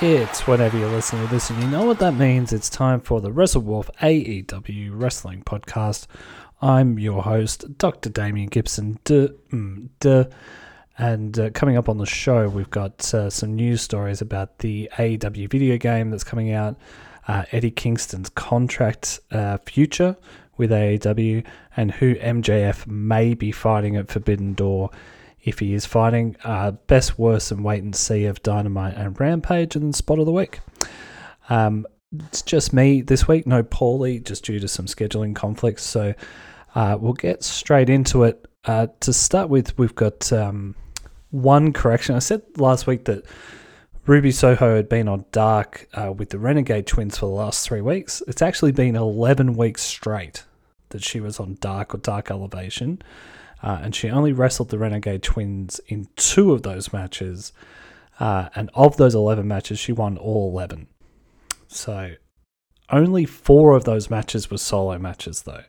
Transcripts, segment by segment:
It's whenever you're listening to this, and you know what that means. It's time for the Wrestle Wolf AEW Wrestling Podcast. I'm your host, Dr. Damian Gibson. Duh, mm, duh. And uh, coming up on the show, we've got uh, some news stories about the AEW video game that's coming out, uh, Eddie Kingston's contract uh, future with AEW, and who MJF may be fighting at Forbidden Door if he is fighting. Uh, best, worst, and wait and see of Dynamite and Rampage and Spot of the Week. Um, it's just me this week, no Paulie, just due to some scheduling conflicts. So uh, we'll get straight into it. Uh, to start with, we've got um, one correction. I said last week that Ruby Soho had been on Dark uh, with the Renegade Twins for the last three weeks. It's actually been 11 weeks straight that she was on Dark or Dark Elevation. Uh, and she only wrestled the Renegade Twins in two of those matches. Uh, and of those 11 matches, she won all 11. So only four of those matches were solo matches, though.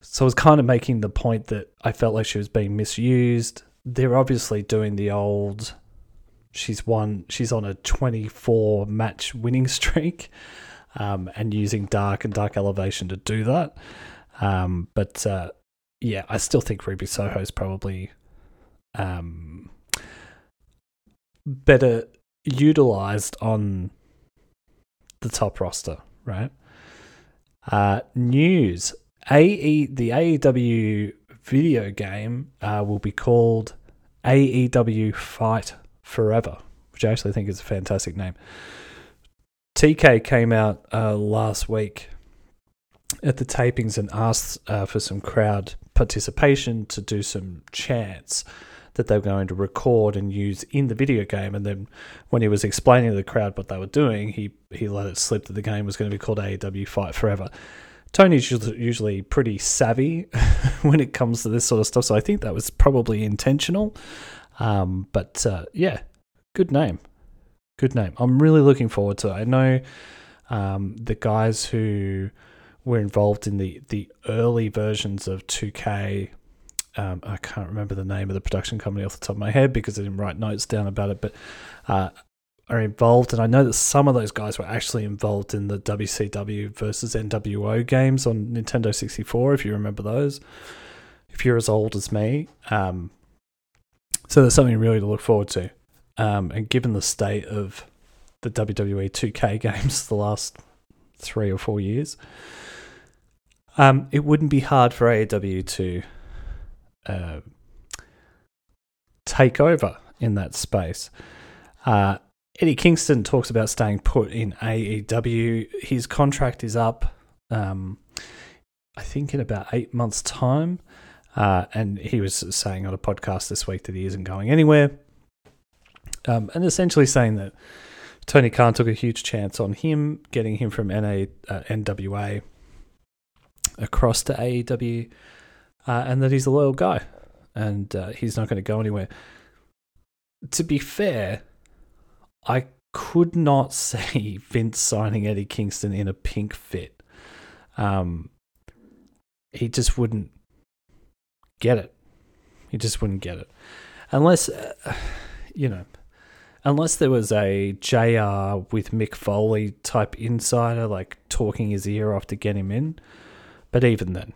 So I was kind of making the point that I felt like she was being misused. They're obviously doing the old. She's won. She's on a 24 match winning streak, um, and using Dark and Dark Elevation to do that. Um, but uh, yeah, I still think Ruby Soho is probably um, better utilized on the top roster, right? Uh, news: AE the AEW video game uh, will be called AEW Fight Forever, which I actually think is a fantastic name. TK came out uh, last week at the tapings and asked uh, for some crowd participation to do some chants that they were going to record and use in the video game. And then when he was explaining to the crowd what they were doing, he, he let it slip that the game was going to be called AEW Fight Forever. Tony's usually pretty savvy when it comes to this sort of stuff, so I think that was probably intentional. Um, but uh, yeah, good name. Good name. I'm really looking forward to it. I know um, the guys who were involved in the the early versions of 2K. Um, I can't remember the name of the production company off the top of my head because I didn't write notes down about it, but uh, are involved, and I know that some of those guys were actually involved in the WCW versus NWO games on Nintendo 64. If you remember those, if you're as old as me, um, so there's something really to look forward to. Um, and given the state of the WWE 2K games the last three or four years, um, it wouldn't be hard for AEW to uh, take over in that space. Uh, Eddie Kingston talks about staying put in AEW. His contract is up, um, I think, in about eight months' time. Uh, and he was saying on a podcast this week that he isn't going anywhere. Um, and essentially saying that Tony Khan took a huge chance on him, getting him from NA, uh, NWA across to AEW, uh, and that he's a loyal guy, and uh, he's not going to go anywhere. To be fair, I could not see Vince signing Eddie Kingston in a pink fit. Um, he just wouldn't get it. He just wouldn't get it. unless uh, you know, unless there was a JR with Mick Foley type insider like talking his ear off to get him in. But even then,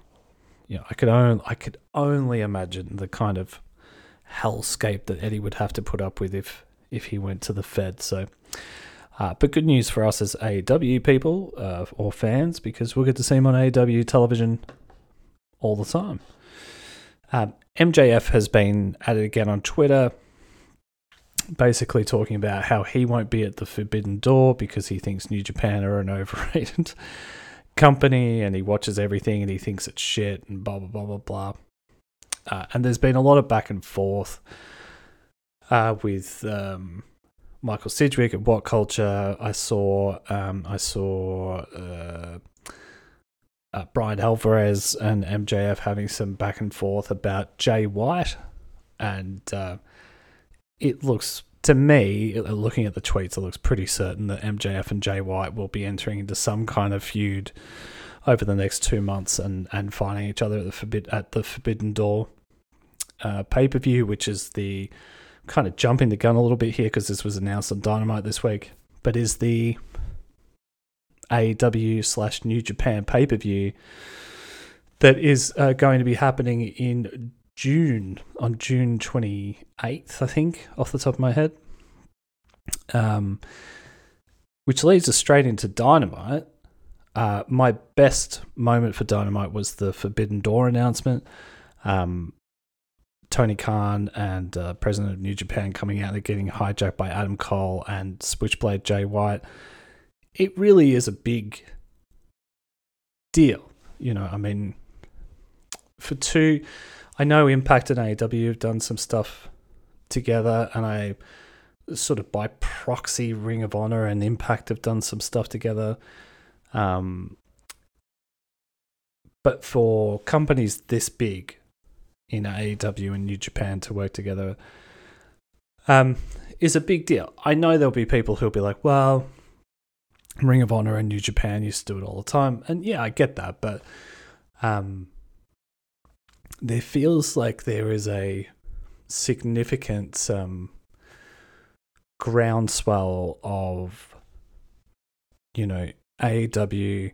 you know, I could only I could only imagine the kind of hellscape that Eddie would have to put up with if if he went to the Fed. So, uh, but good news for us as AEW people uh, or fans because we'll get to see him on AEW television all the time. Um, MJF has been at it again on Twitter, basically talking about how he won't be at the Forbidden Door because he thinks New Japan are an overrated company and he watches everything and he thinks it's shit and blah, blah, blah, blah, blah. Uh, and there's been a lot of back and forth uh, with um, Michael Sidgwick at What Culture. I saw um, I saw uh, uh, Bryan Alvarez and MJF having some back and forth about Jay White, and uh, it looks to me, looking at the tweets, it looks pretty certain that MJF and Jay White will be entering into some kind of feud over the next two months and, and finding each other at the forbid at the Forbidden Door. Uh, pay per view, which is the kind of jumping the gun a little bit here because this was announced on Dynamite this week, but is the AEW slash New Japan pay per view that is uh, going to be happening in June, on June 28th, I think, off the top of my head. Um, which leads us straight into Dynamite. Uh, my best moment for Dynamite was the Forbidden Door announcement. Um, Tony Khan and uh, President of New Japan coming out and getting hijacked by Adam Cole and Switchblade Jay White it really is a big deal. You know, I mean, for two, I know Impact and AEW have done some stuff together, and I sort of by proxy, Ring of Honor and Impact have done some stuff together. Um, but for companies this big in AEW and New Japan to work together um, is a big deal. I know there'll be people who'll be like, well, Ring of Honor and New Japan used to do it all the time. And yeah, I get that, but um, there feels like there is a significant um, groundswell of, you know, AEW,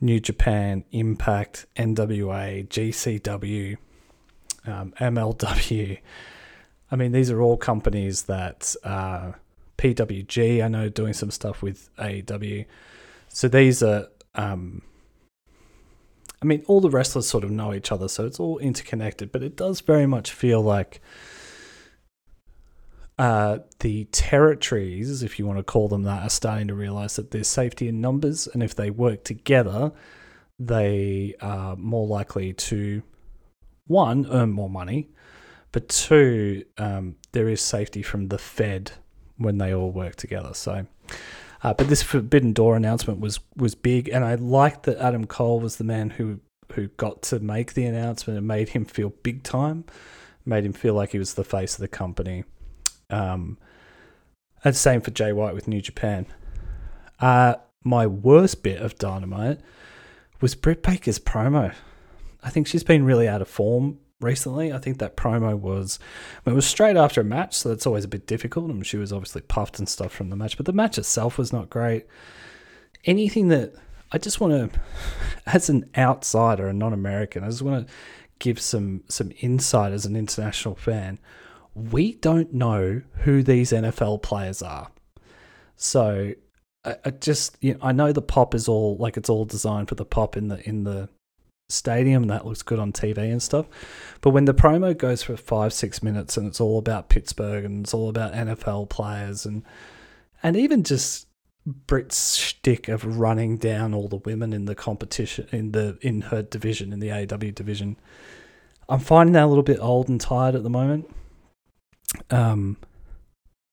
New Japan, Impact, NWA, GCW, um, MLW. I mean, these are all companies that. Uh, PWG, I know, doing some stuff with AEW. So these are, um, I mean, all the wrestlers sort of know each other, so it's all interconnected, but it does very much feel like uh, the territories, if you want to call them that, are starting to realize that there's safety in numbers, and if they work together, they are more likely to, one, earn more money, but two, um, there is safety from the Fed when they all work together. So, uh, but this Forbidden Door announcement was was big, and I liked that Adam Cole was the man who who got to make the announcement and made him feel big time, made him feel like he was the face of the company. Um, and same for Jay White with New Japan. Uh, my worst bit of Dynamite was Britt Baker's promo. I think she's been really out of form recently. I think that promo was it was straight after a match, so that's always a bit difficult. I And she was obviously puffed and stuff from the match, but the match itself was not great. Anything that I just want to, as an outsider, a non-American, I just want to give some some insight as an international fan. We don't know who these NFL players are, so I, I just you know, I know the pop is all like it's all designed for the pop in the in the stadium that looks good on TV and stuff. But when the promo goes for five, six minutes and it's all about Pittsburgh and it's all about NFL players and and even just Britt's shtick of running down all the women in the competition in the in her division in the AW division, I'm finding that a little bit old and tired at the moment. Um,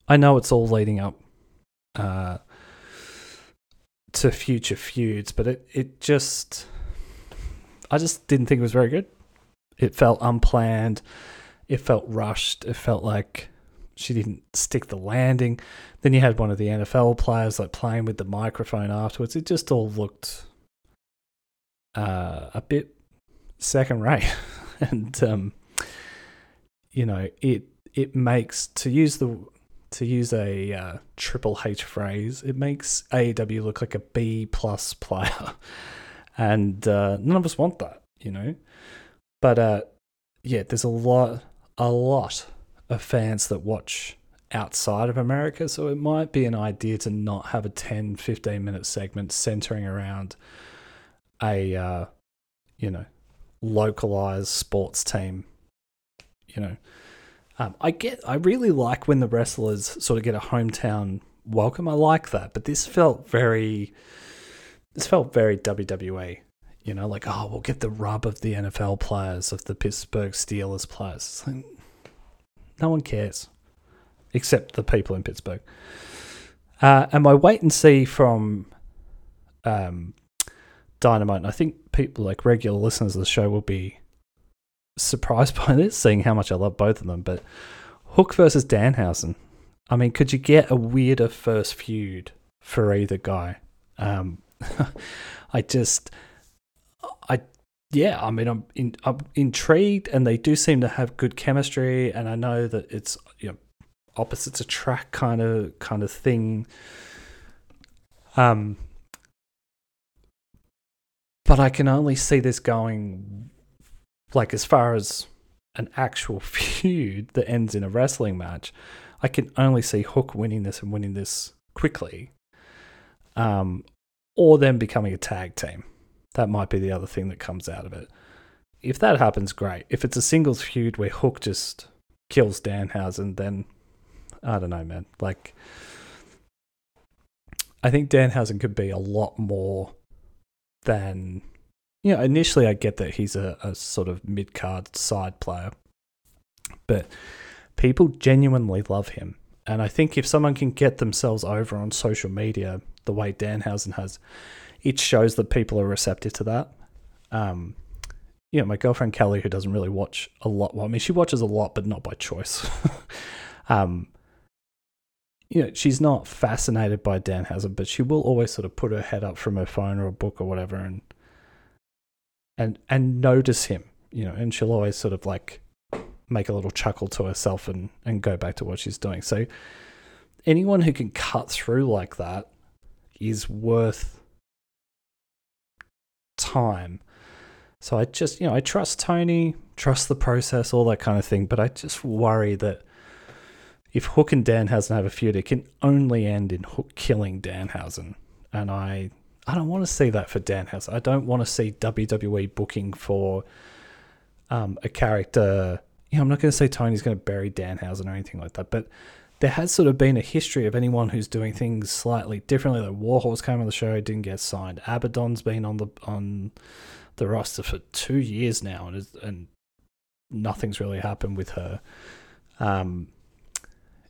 I know it's all leading up uh, to future feuds, but it it just I just didn't think it was very good. It felt unplanned. It felt rushed. It felt like she didn't stick the landing. Then you had one of the NFL players like playing with the microphone afterwards. It just all looked uh, a bit second rate, and um, you know, it it makes to use the to use a uh, triple H phrase, it makes AEW look like a B plus player, and uh, none of us want that, you know. But uh, yeah, there's a lot, a lot of fans that watch outside of America, so it might be an idea to not have a 10, 15 minute segment centering around a, uh, you know, localized sports team. You know, um, I get, I really like when the wrestlers sort of get a hometown welcome. I like that, but this felt very, this felt very WWE. You know, like oh, we'll get the rub of the NFL players, of the Pittsburgh Steelers players. Like, no one cares, except the people in Pittsburgh. Uh, and my wait and see from um, Dynamite, and I think people like regular listeners of the show will be surprised by this, seeing how much I love both of them. But Hook versus Danhausen. I mean, could you get a weirder first feud for either guy? Um, I just I yeah, I mean, I'm in, I'm intrigued, and they do seem to have good chemistry, and I know that it's you know opposites attract kind of kind of thing. Um, but I can only see this going like as far as an actual feud that ends in a wrestling match. I can only see Hook winning this and winning this quickly, um, or them becoming a tag team. That might be the other thing that comes out of it. If that happens, great. If it's a singles feud where Hook just kills Danhausen, then I don't know, man. Like, I think Danhausen could be a lot more than. You know, initially I get that he's a, a sort of mid card side player, but people genuinely love him. And I think if someone can get themselves over on social media the way Danhausen has, it shows that people are receptive to that. Um, you know, my girlfriend Kelly, who doesn't really watch a lot, well, I mean, she watches a lot, but not by choice. um, you know, she's not fascinated by Danhausen, but she will always sort of put her head up from her phone or a book or whatever, and and and notice him. You know, and she'll always sort of like make a little chuckle to herself and and go back to what she's doing. So anyone who can cut through like that is worth time. So I just, you know, I trust Tony, trust the process, all that kind of thing. But I just worry that if Hook and Danhausen have a feud, it can only end in Hook killing Danhausen. And I, I don't want to see that for Danhausen. I don't want to see WWE booking for um, a character. You know, I'm not going to say Tony's going to bury Danhausen or anything like that, but there has sort of been a history of anyone who's doing things slightly differently. Like Warhorse came on the show, didn't get signed. Abaddon's been on the on the roster for two years now, and and nothing's really happened with her. Um,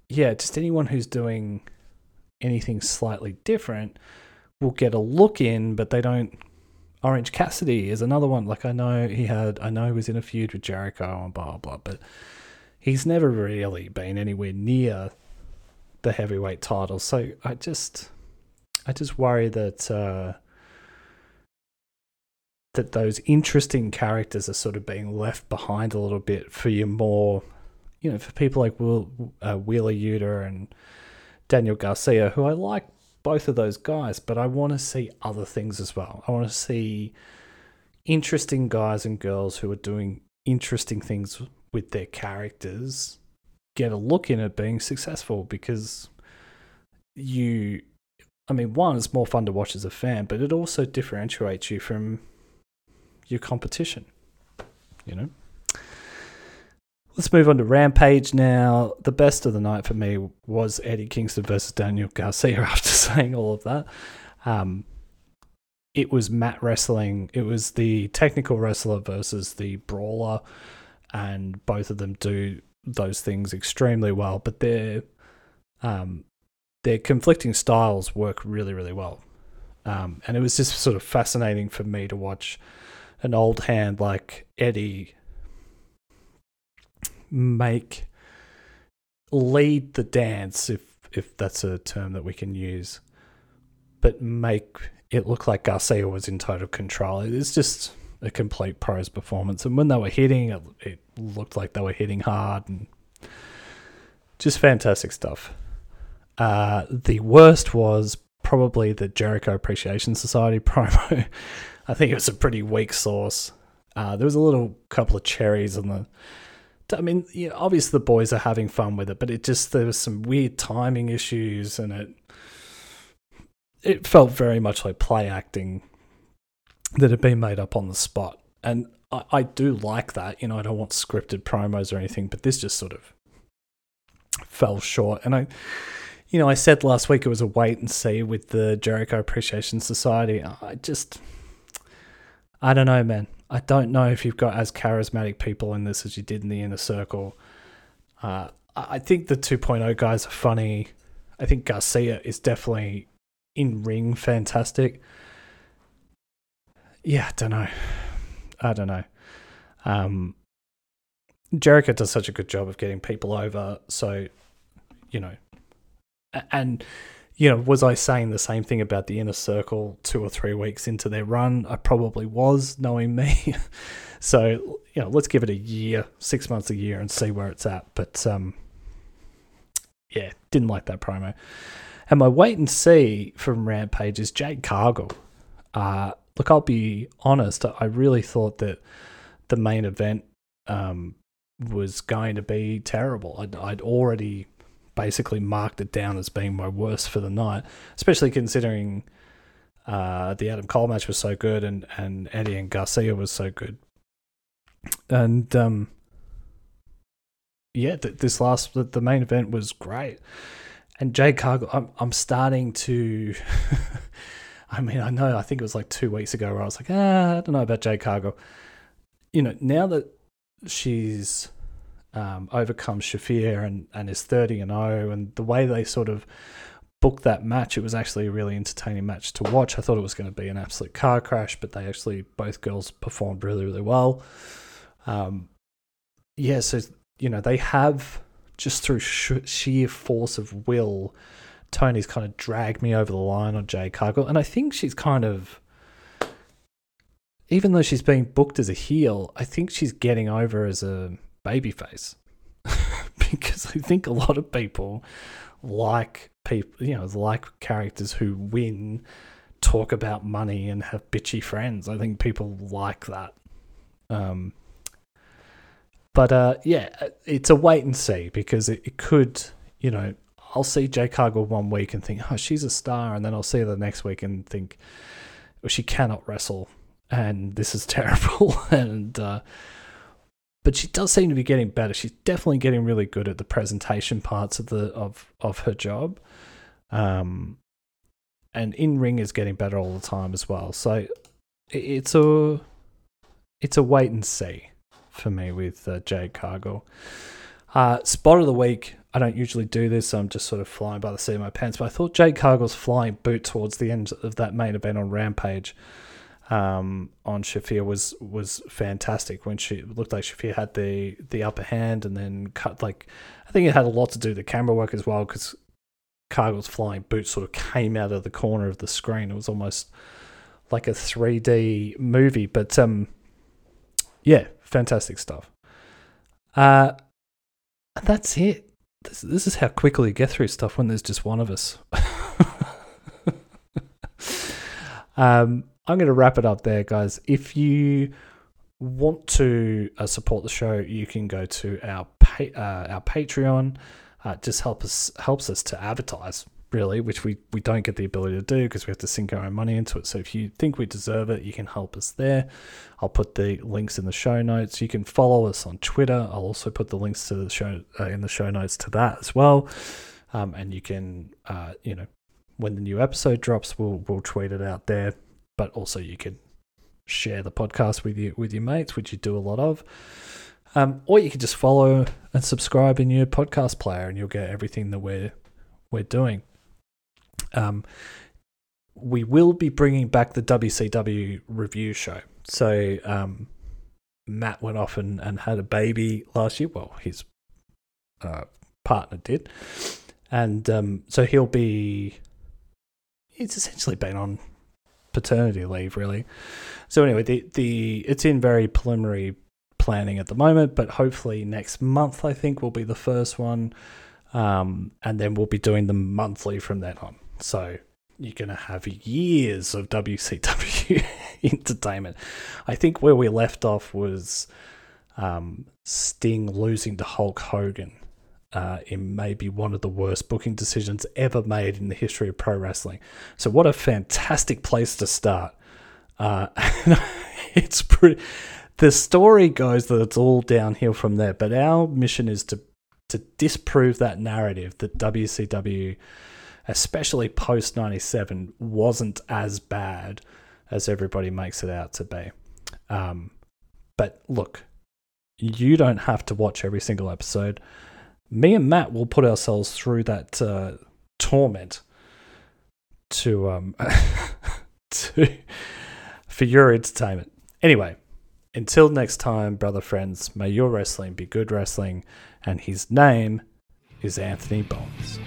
yeah, just anyone who's doing anything slightly different will get a look in, but they don't. Orange Cassidy is another one. Like I know he had, I know he was in a feud with Jericho and blah blah, but he's never really been anywhere near the heavyweight title. So I just, I just worry that uh, that those interesting characters are sort of being left behind a little bit for your more, you know, for people like Will, uh, Wheeler Yuta and Daniel Garcia, who I like both of those guys, but I want to see other things as well. I want to see interesting guys and girls who are doing interesting things with their characters get a look in at being successful because you I mean one it's more fun to watch as a fan but it also differentiates you from your competition you know Let's move on to Rampage now. The best of the night for me was Eddie Kingston versus Daniel Garcia after saying all of that. Um, it was mat wrestling. It was the technical wrestler versus the brawler and both of them do those things extremely well. But their um, their conflicting styles work really, really well. Um, and it was just sort of fascinating for me to watch an old hand like Eddie make lead the dance, if if that's a term that we can use, but make it look like Garcia was in total control. It's just a complete pros performance. And when they were hitting, it, it looked like they were hitting hard and just fantastic stuff. Uh, the worst was probably the Jericho Appreciation Society promo. I think it was a pretty weak source. Uh, there was a little couple of cherries on the. I mean, you know, obviously the boys are having fun with it, but it just there was some weird timing issues, and it it felt very much like play acting that had been made up on the spot. And I, I do like that. You know, I don't want scripted promos or anything, but this just sort of fell short. And I, you know, I said last week it was a wait and see with the Jericho Appreciation Society. I just, I don't know, man. I don't know if you've got as charismatic people in this as you did in the inner circle. Uh, I think the 2.0 guys are funny. I think Garcia is definitely in ring fantastic. Yeah, I don't know. I don't know. Um, Jericho does such a good job of getting people over. So, you know, and you know, was I saying the same thing about the inner circle two or three weeks into their run? I probably was, knowing me. so, you know, let's give it a year, six months a year, and see where it's at. But um, yeah, didn't like that promo. And my wait and see from Rampage is Jade Cargill. Uh, look, I'll be honest. I really thought that the main event um, was going to be terrible. I'd, I'd already basically marked it down as being my worst for the night, especially considering uh, the Adam Cole match was so good and, and Eddie and Garcia was so good. And um, yeah, th- this last the, the main event was great. And Jade Cargill, I'm I'm starting to. I mean, I know. I think it was like two weeks ago where I was like, ah, I don't know about Jade Cargill. You know, now that she's um, overcomes Shafir and, and is 30 and 0. And the way they sort of booked that match, it was actually a really entertaining match to watch. I thought it was going to be an absolute car crash, but they actually, both girls performed really, really well. Um, yeah, so, you know, they have just through sh- sheer force of will. Tony's kind of dragged me over the line on Jade Cargill, and I think she's kind of even though she's being booked as a heel, I think she's getting over as a babyface because I think a lot of people like people, you know, like characters who win, talk about money, and have bitchy friends. I think people like that. Um, but uh, yeah, it's a wait and see because it, it could, you know, I'll see Jade Cargill one week and think, oh, she's a star, and then I'll see her the next week and think, well, she cannot wrestle, and this is terrible, and uh, but she does seem to be getting better. She's definitely getting really good at the presentation parts of the of of her job. Um, and in ring is getting better all the time as well. So it's a it's a wait and see for me with uh, Jade Cargill. Uh, spot of the week. I don't usually do this. So I'm just sort of flying by the seat of my pants. But I thought Jade Cargill's flying boot towards the end of that main event on Rampage um, on Shafir was was fantastic when she looked like Shafir had the the upper hand and then cut like I think it had a lot to do with the camera work as well because Cargill's flying boot sort of came out of the corner of the screen. It was almost like a 3D movie, but um, yeah, fantastic stuff. Uh, that's it. This, this is how quickly you get through stuff when there's just one of us. um, I'm going to wrap it up there, guys. If you want to uh, support the show, you can go to our pa- uh, our Patreon. Uh, just help us helps us to advertise really, which we, we don't get the ability to do because we have to sink our own money into it. So if you think we deserve it, you can help us there. I'll put the links in the show notes. You can follow us on Twitter. I'll also put the links to the show uh, in the show notes to that as well. Um, and you can, uh, you know, when the new episode drops, we'll we'll tweet it out there but also you can share the podcast with you with your mates, which you do a lot of. Um, or you can just follow and subscribe in your podcast player, and you'll get everything that we're we're doing. Um, we will be bringing back the WCW review show. So um, Matt went off and, and had a baby last year. Well, his uh, partner did, and um, so he'll be. He's essentially been on paternity leave, really. So anyway, the the it's in very preliminary planning at the moment, but hopefully next month I think will be the first one, um, and then we'll be doing them monthly from then on. So you're going to have years of WCW entertainment. I think where we left off was um, Sting losing to Hulk Hogan uh, in maybe one of the worst booking decisions ever made in the history of pro wrestling. So, what a fantastic place to start. Uh, it's pretty. The story goes that it's all downhill from there, but our mission is to to disprove that narrative that WCW especially post 97, wasn't as bad as everybody makes it out to be. Um, but look, you don't have to watch every single episode. Me and Matt will put ourselves through that uh, torment to um to for your entertainment. Anyway, until next time, brother friends, may your wrestling be good wrestling, and his name is Anthony Bones.